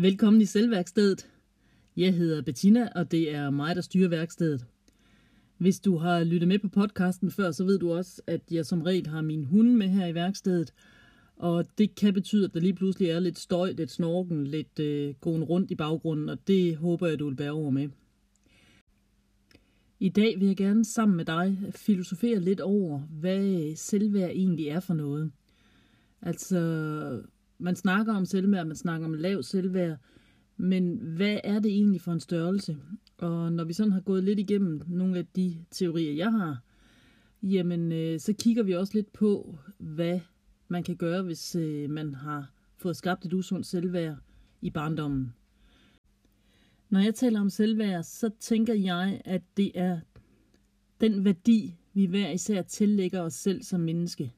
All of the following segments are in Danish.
Velkommen i Selvværkstedet. Jeg hedder Bettina, og det er mig, der styrer værkstedet. Hvis du har lyttet med på podcasten før, så ved du også, at jeg som regel har min hund med her i værkstedet. Og det kan betyde, at der lige pludselig er lidt støj, lidt snorken, lidt øh, gåen rundt i baggrunden, og det håber jeg, du vil bære over med. I dag vil jeg gerne sammen med dig filosofere lidt over, hvad selvværd egentlig er for noget. Altså, man snakker om selvværd, man snakker om lav selvværd, men hvad er det egentlig for en størrelse? Og når vi sådan har gået lidt igennem nogle af de teorier, jeg har, jamen øh, så kigger vi også lidt på, hvad man kan gøre, hvis øh, man har fået skabt et usundt selvværd i barndommen. Når jeg taler om selvværd, så tænker jeg, at det er den værdi, vi hver især tillægger os selv som menneske.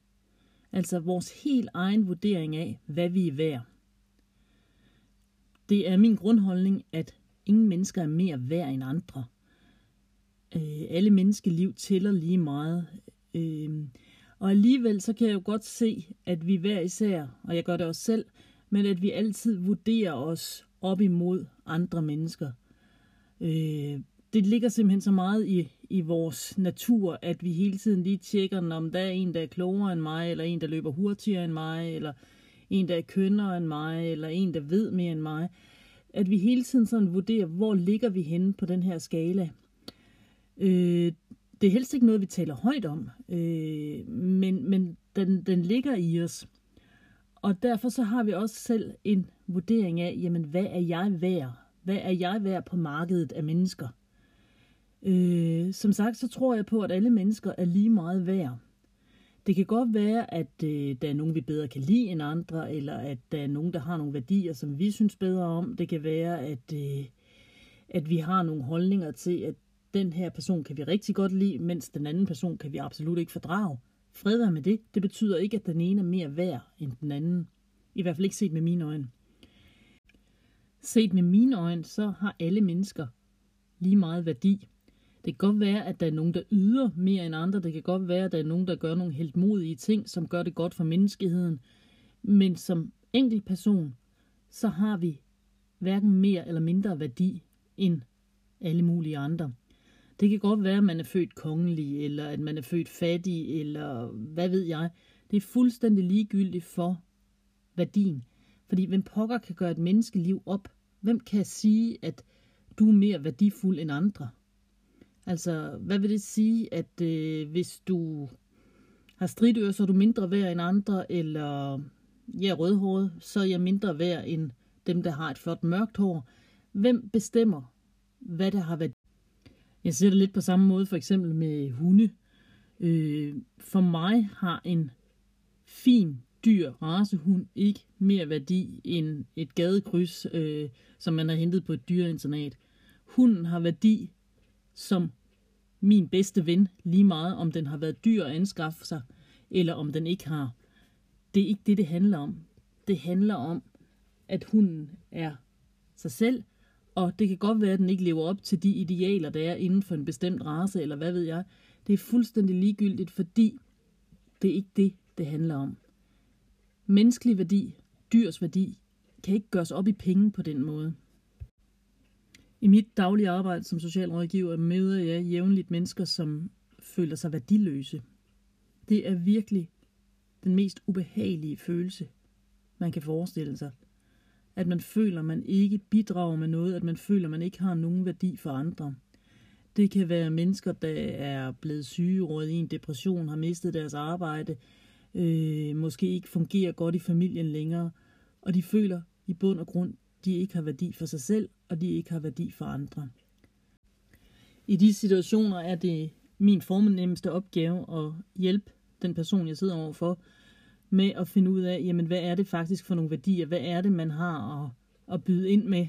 Altså vores helt egen vurdering af, hvad vi er værd. Det er min grundholdning, at ingen mennesker er mere værd end andre. Øh, alle menneskeliv tæller lige meget. Øh, og alligevel så kan jeg jo godt se, at vi hver især, og jeg gør det også selv, men at vi altid vurderer os op imod andre mennesker. Øh, det ligger simpelthen så meget i, i vores natur, at vi hele tiden lige tjekker, om der er en, der er klogere end mig, eller en, der løber hurtigere end mig, eller en, der er kønnere end mig, eller en, der ved mere end mig. At vi hele tiden sådan vurderer, hvor ligger vi henne på den her skala. Øh, det er helst ikke noget, vi taler højt om, øh, men, men den, den ligger i os. Og derfor så har vi også selv en vurdering af, jamen hvad er jeg værd? Hvad er jeg værd på markedet af mennesker? Øh, som sagt, så tror jeg på, at alle mennesker er lige meget værd. Det kan godt være, at øh, der er nogen, vi bedre kan lide end andre, eller at der er nogen, der har nogle værdier, som vi synes bedre om. Det kan være, at, øh, at vi har nogle holdninger til, at den her person kan vi rigtig godt lide, mens den anden person kan vi absolut ikke fordrage. Fred være med det. Det betyder ikke, at den ene er mere værd end den anden. I hvert fald ikke set med mine øjne. Set med mine øjne, så har alle mennesker lige meget værdi. Det kan godt være, at der er nogen, der yder mere end andre. Det kan godt være, at der er nogen, der gør nogle helt modige ting, som gør det godt for menneskeheden. Men som enkelt person, så har vi hverken mere eller mindre værdi end alle mulige andre. Det kan godt være, at man er født kongelig, eller at man er født fattig, eller hvad ved jeg. Det er fuldstændig ligegyldigt for værdien. Fordi hvem pokker kan gøre et menneskeliv op? Hvem kan sige, at du er mere værdifuld end andre? Altså, hvad vil det sige, at øh, hvis du har stridører, så er du mindre værd end andre, eller jeg er rødhåret, så er jeg mindre værd end dem, der har et flot mørkt hår. Hvem bestemmer, hvad der har været? Jeg ser det lidt på samme måde, for eksempel med hunde. Øh, for mig har en fin, dyr racehund ikke mere værdi end et gadekryds, øh, som man har hentet på et dyreinternat. Hunden har værdi som min bedste ven, lige meget om den har været dyr at anskaffe sig, eller om den ikke har. Det er ikke det, det handler om. Det handler om, at hunden er sig selv, og det kan godt være, at den ikke lever op til de idealer, der er inden for en bestemt race, eller hvad ved jeg. Det er fuldstændig ligegyldigt, fordi det er ikke det, det handler om. Menneskelig værdi, dyrs værdi, kan ikke gøres op i penge på den måde. I mit daglige arbejde som socialrådgiver møder jeg jævnligt mennesker, som føler sig værdiløse. Det er virkelig den mest ubehagelige følelse, man kan forestille sig. At man føler, man ikke bidrager med noget, at man føler, man ikke har nogen værdi for andre. Det kan være mennesker, der er blevet syge, råd i en depression, har mistet deres arbejde, øh, måske ikke fungerer godt i familien længere, og de føler i bund og grund, de ikke har værdi for sig selv, og de ikke har værdi for andre. I de situationer er det min fornemmeste opgave at hjælpe den person, jeg sidder overfor, med at finde ud af, jamen, hvad er det faktisk for nogle værdier? Hvad er det, man har at, at byde ind med?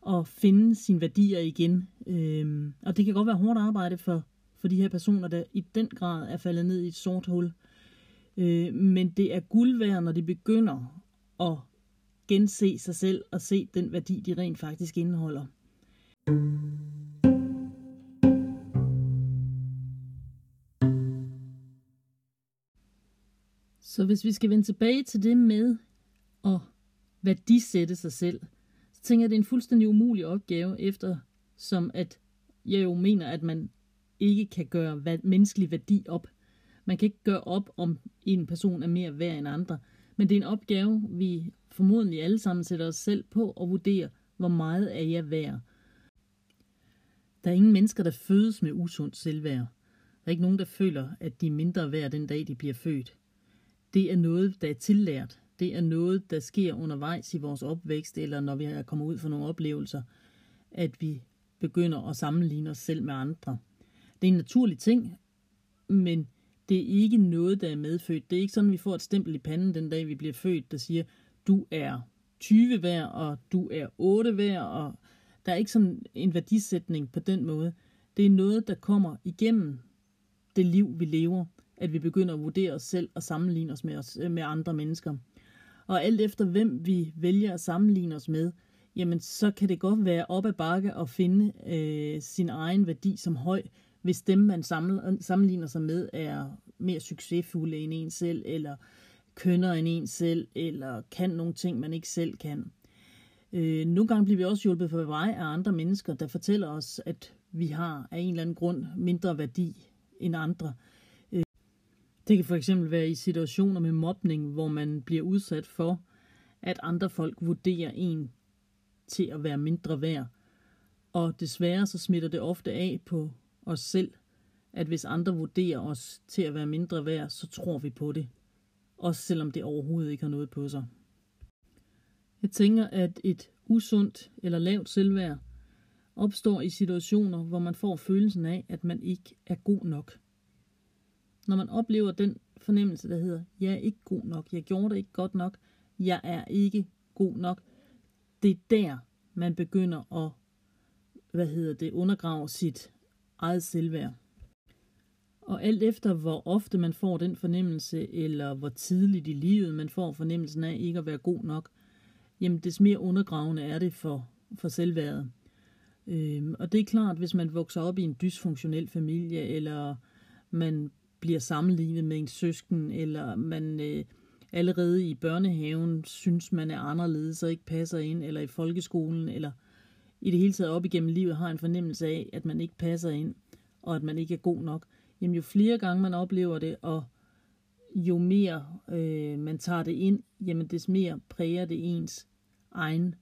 Og finde sine værdier igen. Øhm, og det kan godt være hårdt arbejde for, for de her personer, der i den grad er faldet ned i et sort hul. Øh, men det er guld værd, når de begynder at gense sig selv og se den værdi, de rent faktisk indeholder. Så hvis vi skal vende tilbage til det med at værdisætte sig selv, så tænker jeg, at det er en fuldstændig umulig opgave, efter som at jeg jo mener, at man ikke kan gøre menneskelig værdi op. Man kan ikke gøre op, om en person er mere værd end andre. Men det er en opgave, vi formodentlig alle sammen sætter os selv på og vurderer, hvor meget er jeg værd. Der er ingen mennesker, der fødes med usundt selvværd. Der er ikke nogen, der føler, at de er mindre værd den dag, de bliver født. Det er noget, der er tillært. Det er noget, der sker undervejs i vores opvækst, eller når vi er kommet ud for nogle oplevelser, at vi begynder at sammenligne os selv med andre. Det er en naturlig ting, men det er ikke noget, der er medfødt. Det er ikke sådan, at vi får et stempel i panden den dag, vi bliver født, der siger, du er 20 værd, og du er 8 værd, og der er ikke sådan en værdisætning på den måde. Det er noget, der kommer igennem det liv, vi lever, at vi begynder at vurdere os selv og sammenligne os med, os, med andre mennesker. Og alt efter hvem vi vælger at sammenligne os med, jamen så kan det godt være op ad bakke at finde øh, sin egen værdi som høj, hvis dem, man sammenligner sig med, er mere succesfulde end en selv, eller kønner end en selv, eller kan nogle ting, man ikke selv kan. Øh, nogle gange bliver vi også hjulpet på vej af andre mennesker, der fortæller os, at vi har af en eller anden grund mindre værdi end andre. Øh, det kan for eksempel være i situationer med mobning, hvor man bliver udsat for, at andre folk vurderer en til at være mindre værd. Og desværre så smitter det ofte af på os selv, at hvis andre vurderer os til at være mindre værd, så tror vi på det. Også selvom det overhovedet ikke har noget på sig. Jeg tænker, at et usundt eller lavt selvværd opstår i situationer, hvor man får følelsen af, at man ikke er god nok. Når man oplever den fornemmelse, der hedder, jeg er ikke god nok, jeg gjorde det ikke godt nok, jeg er ikke god nok, det er der, man begynder at hvad hedder det, undergrave sit eget selvværd. Og alt efter hvor ofte man får den fornemmelse, eller hvor tidligt i livet man får fornemmelsen af ikke at være god nok, jamen des mere undergravende er det for, for selvværdet. Øhm, og det er klart, hvis man vokser op i en dysfunktionel familie, eller man bliver sammenlignet med en søsken, eller man øh, allerede i børnehaven synes, man er anderledes og ikke passer ind, eller i folkeskolen, eller i det hele taget op igennem livet har en fornemmelse af, at man ikke passer ind, og at man ikke er god nok, jamen jo flere gange man oplever det, og jo mere øh, man tager det ind, jamen des mere præger det ens egen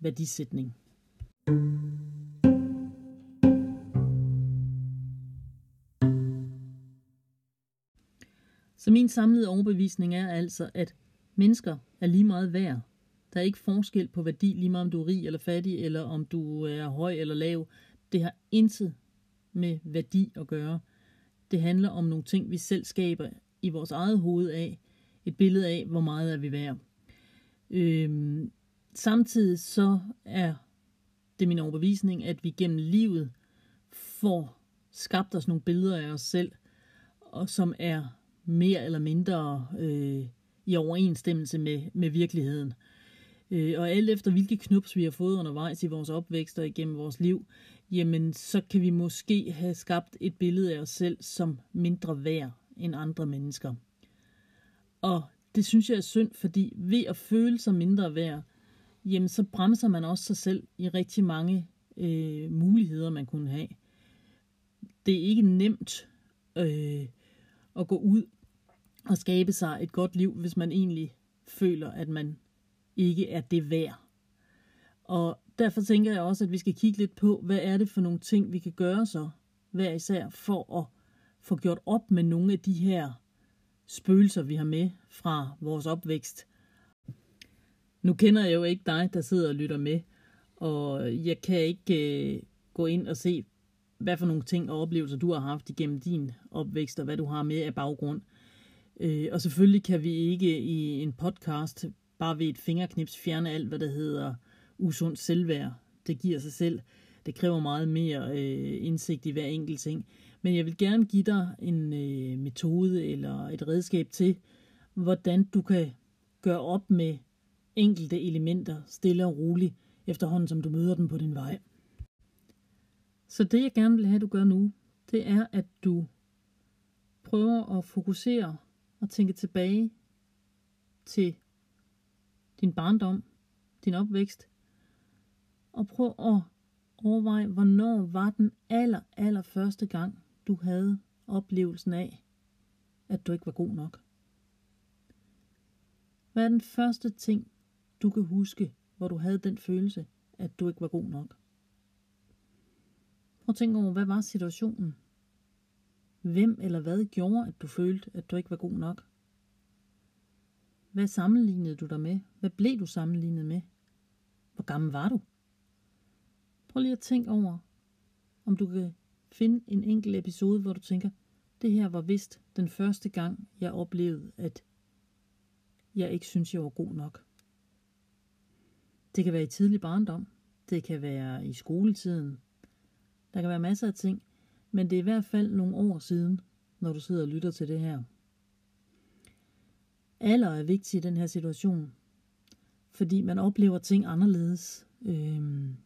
værdisætning. Så min samlede overbevisning er altså, at mennesker er lige meget værd. Der er ikke forskel på værdi, lige meget om du er rig eller fattig, eller om du er høj eller lav. Det har intet med værdi at gøre. Det handler om nogle ting, vi selv skaber i vores eget hoved af. Et billede af, hvor meget er vi værd. Øhm, samtidig så er det min overbevisning, at vi gennem livet får skabt os nogle billeder af os selv, og som er mere eller mindre øh, i overensstemmelse med, med virkeligheden. Øh, og alt efter hvilke knups vi har fået undervejs i vores opvækst og igennem vores liv, jamen så kan vi måske have skabt et billede af os selv som mindre værd end andre mennesker. Og det synes jeg er synd, fordi ved at føle sig mindre værd, jamen så bremser man også sig selv i rigtig mange øh, muligheder, man kunne have. Det er ikke nemt øh, at gå ud og skabe sig et godt liv, hvis man egentlig føler, at man ikke er det værd. Og derfor tænker jeg også, at vi skal kigge lidt på, hvad er det for nogle ting, vi kan gøre så, hver især, for at få gjort op med nogle af de her spøgelser, vi har med fra vores opvækst. Nu kender jeg jo ikke dig, der sidder og lytter med, og jeg kan ikke øh, gå ind og se, hvad for nogle ting og oplevelser du har haft igennem din opvækst, og hvad du har med af baggrund. Øh, og selvfølgelig kan vi ikke i en podcast bare ved et fingerknips fjerne alt, hvad der hedder usundt selvværd. Det giver sig selv. Det kræver meget mere øh, indsigt i hver enkelt ting. Men jeg vil gerne give dig en øh, metode eller et redskab til, hvordan du kan gøre op med enkelte elementer stille og roligt, efterhånden som du møder dem på din vej. Så det jeg gerne vil have, du gør nu, det er, at du prøver at fokusere og tænke tilbage til din barndom, din opvækst, og prøv at overveje, hvornår var den aller, aller første gang, du havde oplevelsen af, at du ikke var god nok. Hvad er den første ting, du kan huske, hvor du havde den følelse, at du ikke var god nok? Prøv at tænke over, hvad var situationen? Hvem eller hvad gjorde, at du følte, at du ikke var god nok? Hvad sammenlignede du dig med? Hvad blev du sammenlignet med? Hvor gammel var du? Prøv lige at tænke over, om du kan finde en enkelt episode, hvor du tænker, det her var vist den første gang, jeg oplevede, at jeg ikke synes, jeg var god nok. Det kan være i tidlig barndom. Det kan være i skoletiden. Der kan være masser af ting. Men det er i hvert fald nogle år siden, når du sidder og lytter til det her. Alder er vigtig i den her situation, fordi man oplever ting anderledes. Øhm,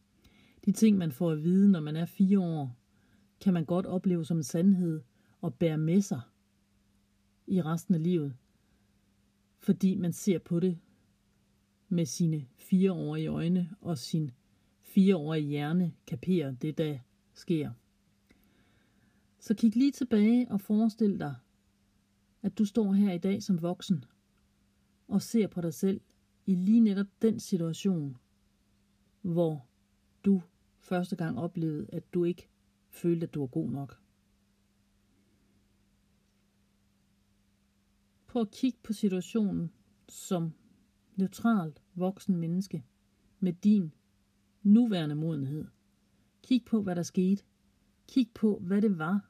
de ting, man får at vide, når man er fire år, kan man godt opleve som en sandhed og bære med sig i resten af livet. Fordi man ser på det med sine fireårige øjne og sin fireårige hjerne kaperer det, der sker. Så kig lige tilbage og forestil dig, at du står her i dag som voksen og ser på dig selv i lige netop den situation, hvor du første gang oplevede, at du ikke følte, at du var god nok. Prøv at kigge på situationen som neutralt voksen menneske med din nuværende modenhed. Kig på, hvad der skete. Kig på, hvad det var,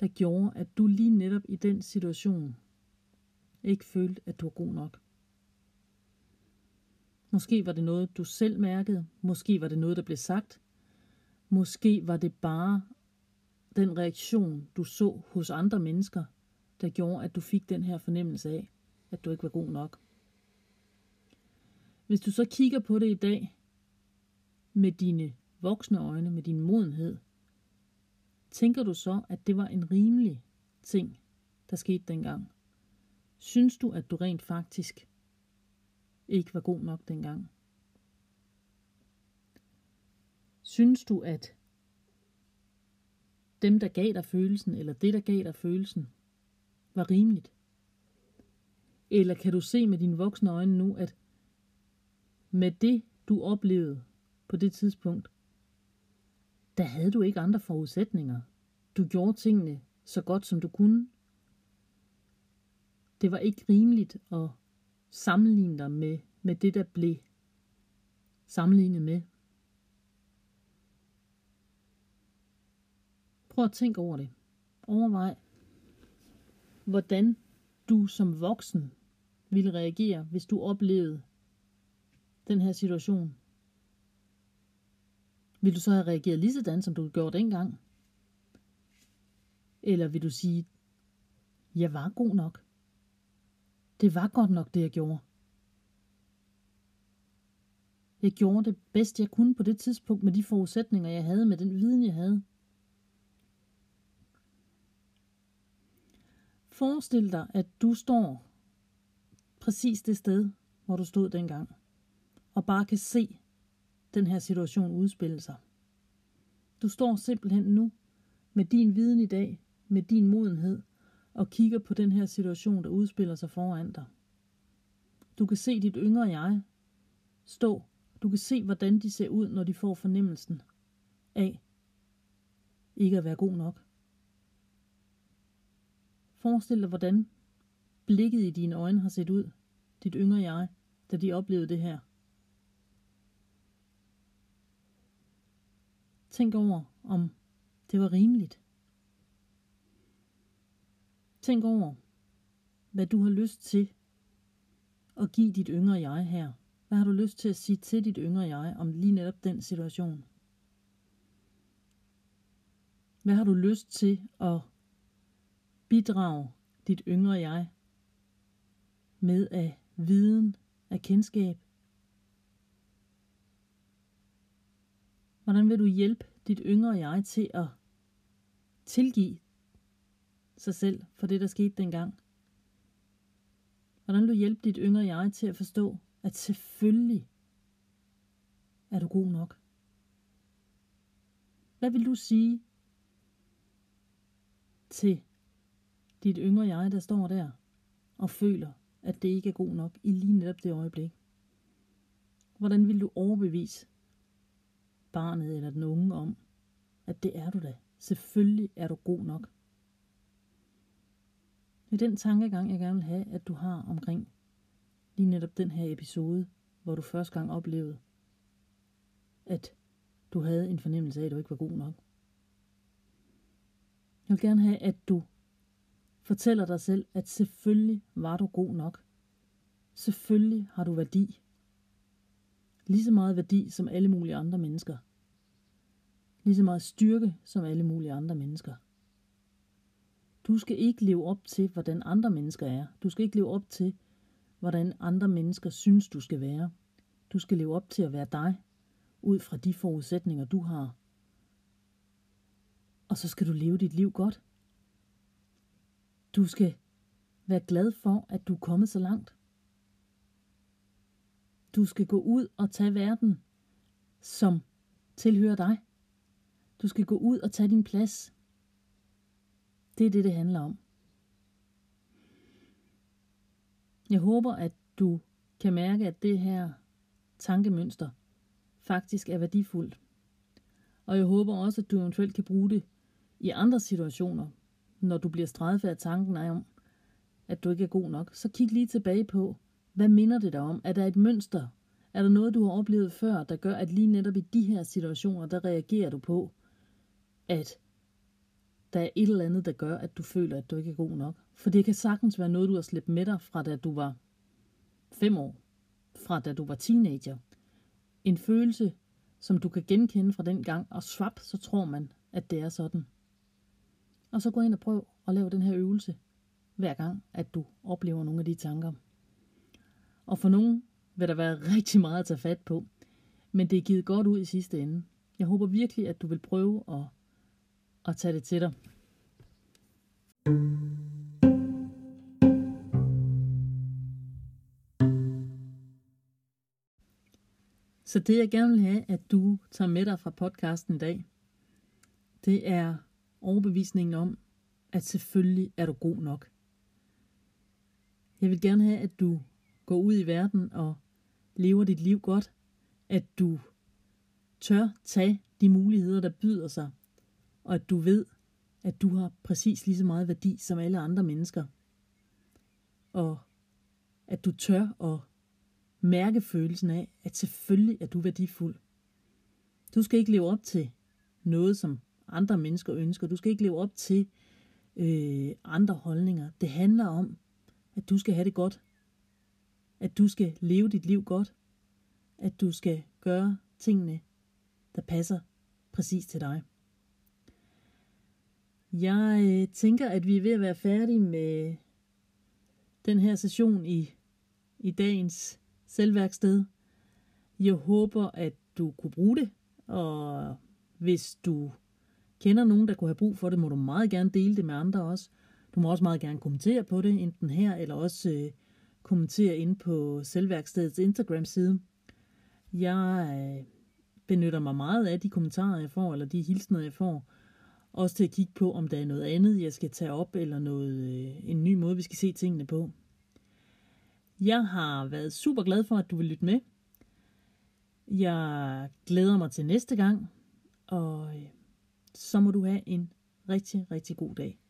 der gjorde, at du lige netop i den situation ikke følte, at du var god nok. Måske var det noget, du selv mærkede. Måske var det noget, der blev sagt. Måske var det bare den reaktion, du så hos andre mennesker, der gjorde, at du fik den her fornemmelse af, at du ikke var god nok. Hvis du så kigger på det i dag, med dine voksne øjne, med din modenhed, tænker du så, at det var en rimelig ting, der skete dengang? Synes du, at du rent faktisk ikke var god nok dengang? Synes du, at dem, der gav dig følelsen, eller det, der gav dig følelsen, var rimeligt? Eller kan du se med dine voksne øjne nu, at med det, du oplevede på det tidspunkt, der havde du ikke andre forudsætninger. Du gjorde tingene så godt, som du kunne. Det var ikke rimeligt at sammenligne dig med, med det, der blev sammenlignet med. Prøv at tænke over det. Overvej, hvordan du som voksen ville reagere, hvis du oplevede den her situation. Vil du så have reageret lige sådan, som du gjorde dengang? Eller vil du sige, jeg var god nok? Det var godt nok, det jeg gjorde. Jeg gjorde det bedst, jeg kunne på det tidspunkt med de forudsætninger, jeg havde, med den viden, jeg havde. Forestil dig, at du står præcis det sted, hvor du stod dengang, og bare kan se den her situation udspille sig. Du står simpelthen nu med din viden i dag, med din modenhed, og kigger på den her situation, der udspiller sig foran dig. Du kan se dit yngre jeg stå. Du kan se, hvordan de ser ud, når de får fornemmelsen af ikke at være god nok. Forestil dig, hvordan blikket i dine øjne har set ud, dit yngre jeg, da de oplevede det her. Tænk over, om det var rimeligt. Tænk over, hvad du har lyst til at give dit yngre jeg her. Hvad har du lyst til at sige til dit yngre jeg om lige netop den situation? Hvad har du lyst til at bidrage dit yngre jeg med af viden, af kendskab? Hvordan vil du hjælpe dit yngre jeg til at tilgive sig selv for det, der skete dengang? Hvordan vil du hjælpe dit yngre jeg til at forstå, at selvfølgelig er du god nok? Hvad vil du sige til dit yngre jeg, der står der og føler, at det ikke er god nok i lige netop det øjeblik? Hvordan vil du overbevise barnet eller den unge om, at det er du da. Selvfølgelig er du god nok. Det er den tankegang, jeg gerne vil have, at du har omkring lige netop den her episode, hvor du første gang oplevede, at du havde en fornemmelse af, at du ikke var god nok. Jeg vil gerne have, at du fortæller dig selv, at selvfølgelig var du god nok. Selvfølgelig har du værdi. Lige så meget værdi som alle mulige andre mennesker. Lige så meget styrke som alle mulige andre mennesker. Du skal ikke leve op til, hvordan andre mennesker er. Du skal ikke leve op til, hvordan andre mennesker synes, du skal være. Du skal leve op til at være dig, ud fra de forudsætninger, du har. Og så skal du leve dit liv godt. Du skal være glad for, at du er kommet så langt. Du skal gå ud og tage verden, som tilhører dig. Du skal gå ud og tage din plads. Det er det, det handler om. Jeg håber, at du kan mærke, at det her tankemønster faktisk er værdifuldt. Og jeg håber også, at du eventuelt kan bruge det i andre situationer, når du bliver straffet af tanken om, at du ikke er god nok. Så kig lige tilbage på, hvad minder det dig om? Er der et mønster? Er der noget, du har oplevet før, der gør, at lige netop i de her situationer, der reagerer du på, at der er et eller andet, der gør, at du føler, at du ikke er god nok. For det kan sagtens være noget, du har slæbt med dig fra da du var fem år, fra da du var teenager. En følelse, som du kan genkende fra den gang, og swap, så tror man, at det er sådan. Og så gå ind og prøv at lave den her øvelse, hver gang, at du oplever nogle af de tanker. Og for nogen vil der være rigtig meget at tage fat på, men det er givet godt ud i sidste ende. Jeg håber virkelig, at du vil prøve at, at tage det til dig. Så det jeg gerne vil have, at du tager med dig fra podcasten i dag, det er overbevisningen om, at selvfølgelig er du god nok. Jeg vil gerne have, at du går ud i verden og lever dit liv godt, at du tør tage de muligheder, der byder sig, og at du ved, at du har præcis lige så meget værdi som alle andre mennesker. Og at du tør at mærke følelsen af, at selvfølgelig er du værdifuld. Du skal ikke leve op til noget, som andre mennesker ønsker. Du skal ikke leve op til øh, andre holdninger. Det handler om, at du skal have det godt. At du skal leve dit liv godt. At du skal gøre tingene, der passer præcis til dig. Jeg øh, tænker, at vi er ved at være færdige med den her session i, i dagens selvværksted. Jeg håber, at du kunne bruge det, og hvis du kender nogen, der kunne have brug for det, må du meget gerne dele det med andre også. Du må også meget gerne kommentere på det, enten her, eller også øh, kommentere ind på selvværkstedets Instagram-side. Jeg øh, benytter mig meget af de kommentarer, jeg får, eller de hilsner, jeg får. Også til at kigge på, om der er noget andet, jeg skal tage op, eller noget, øh, en ny måde, vi skal se tingene på. Jeg har været super glad for, at du vil lytte med. Jeg glæder mig til næste gang, og øh, så må du have en rigtig, rigtig god dag.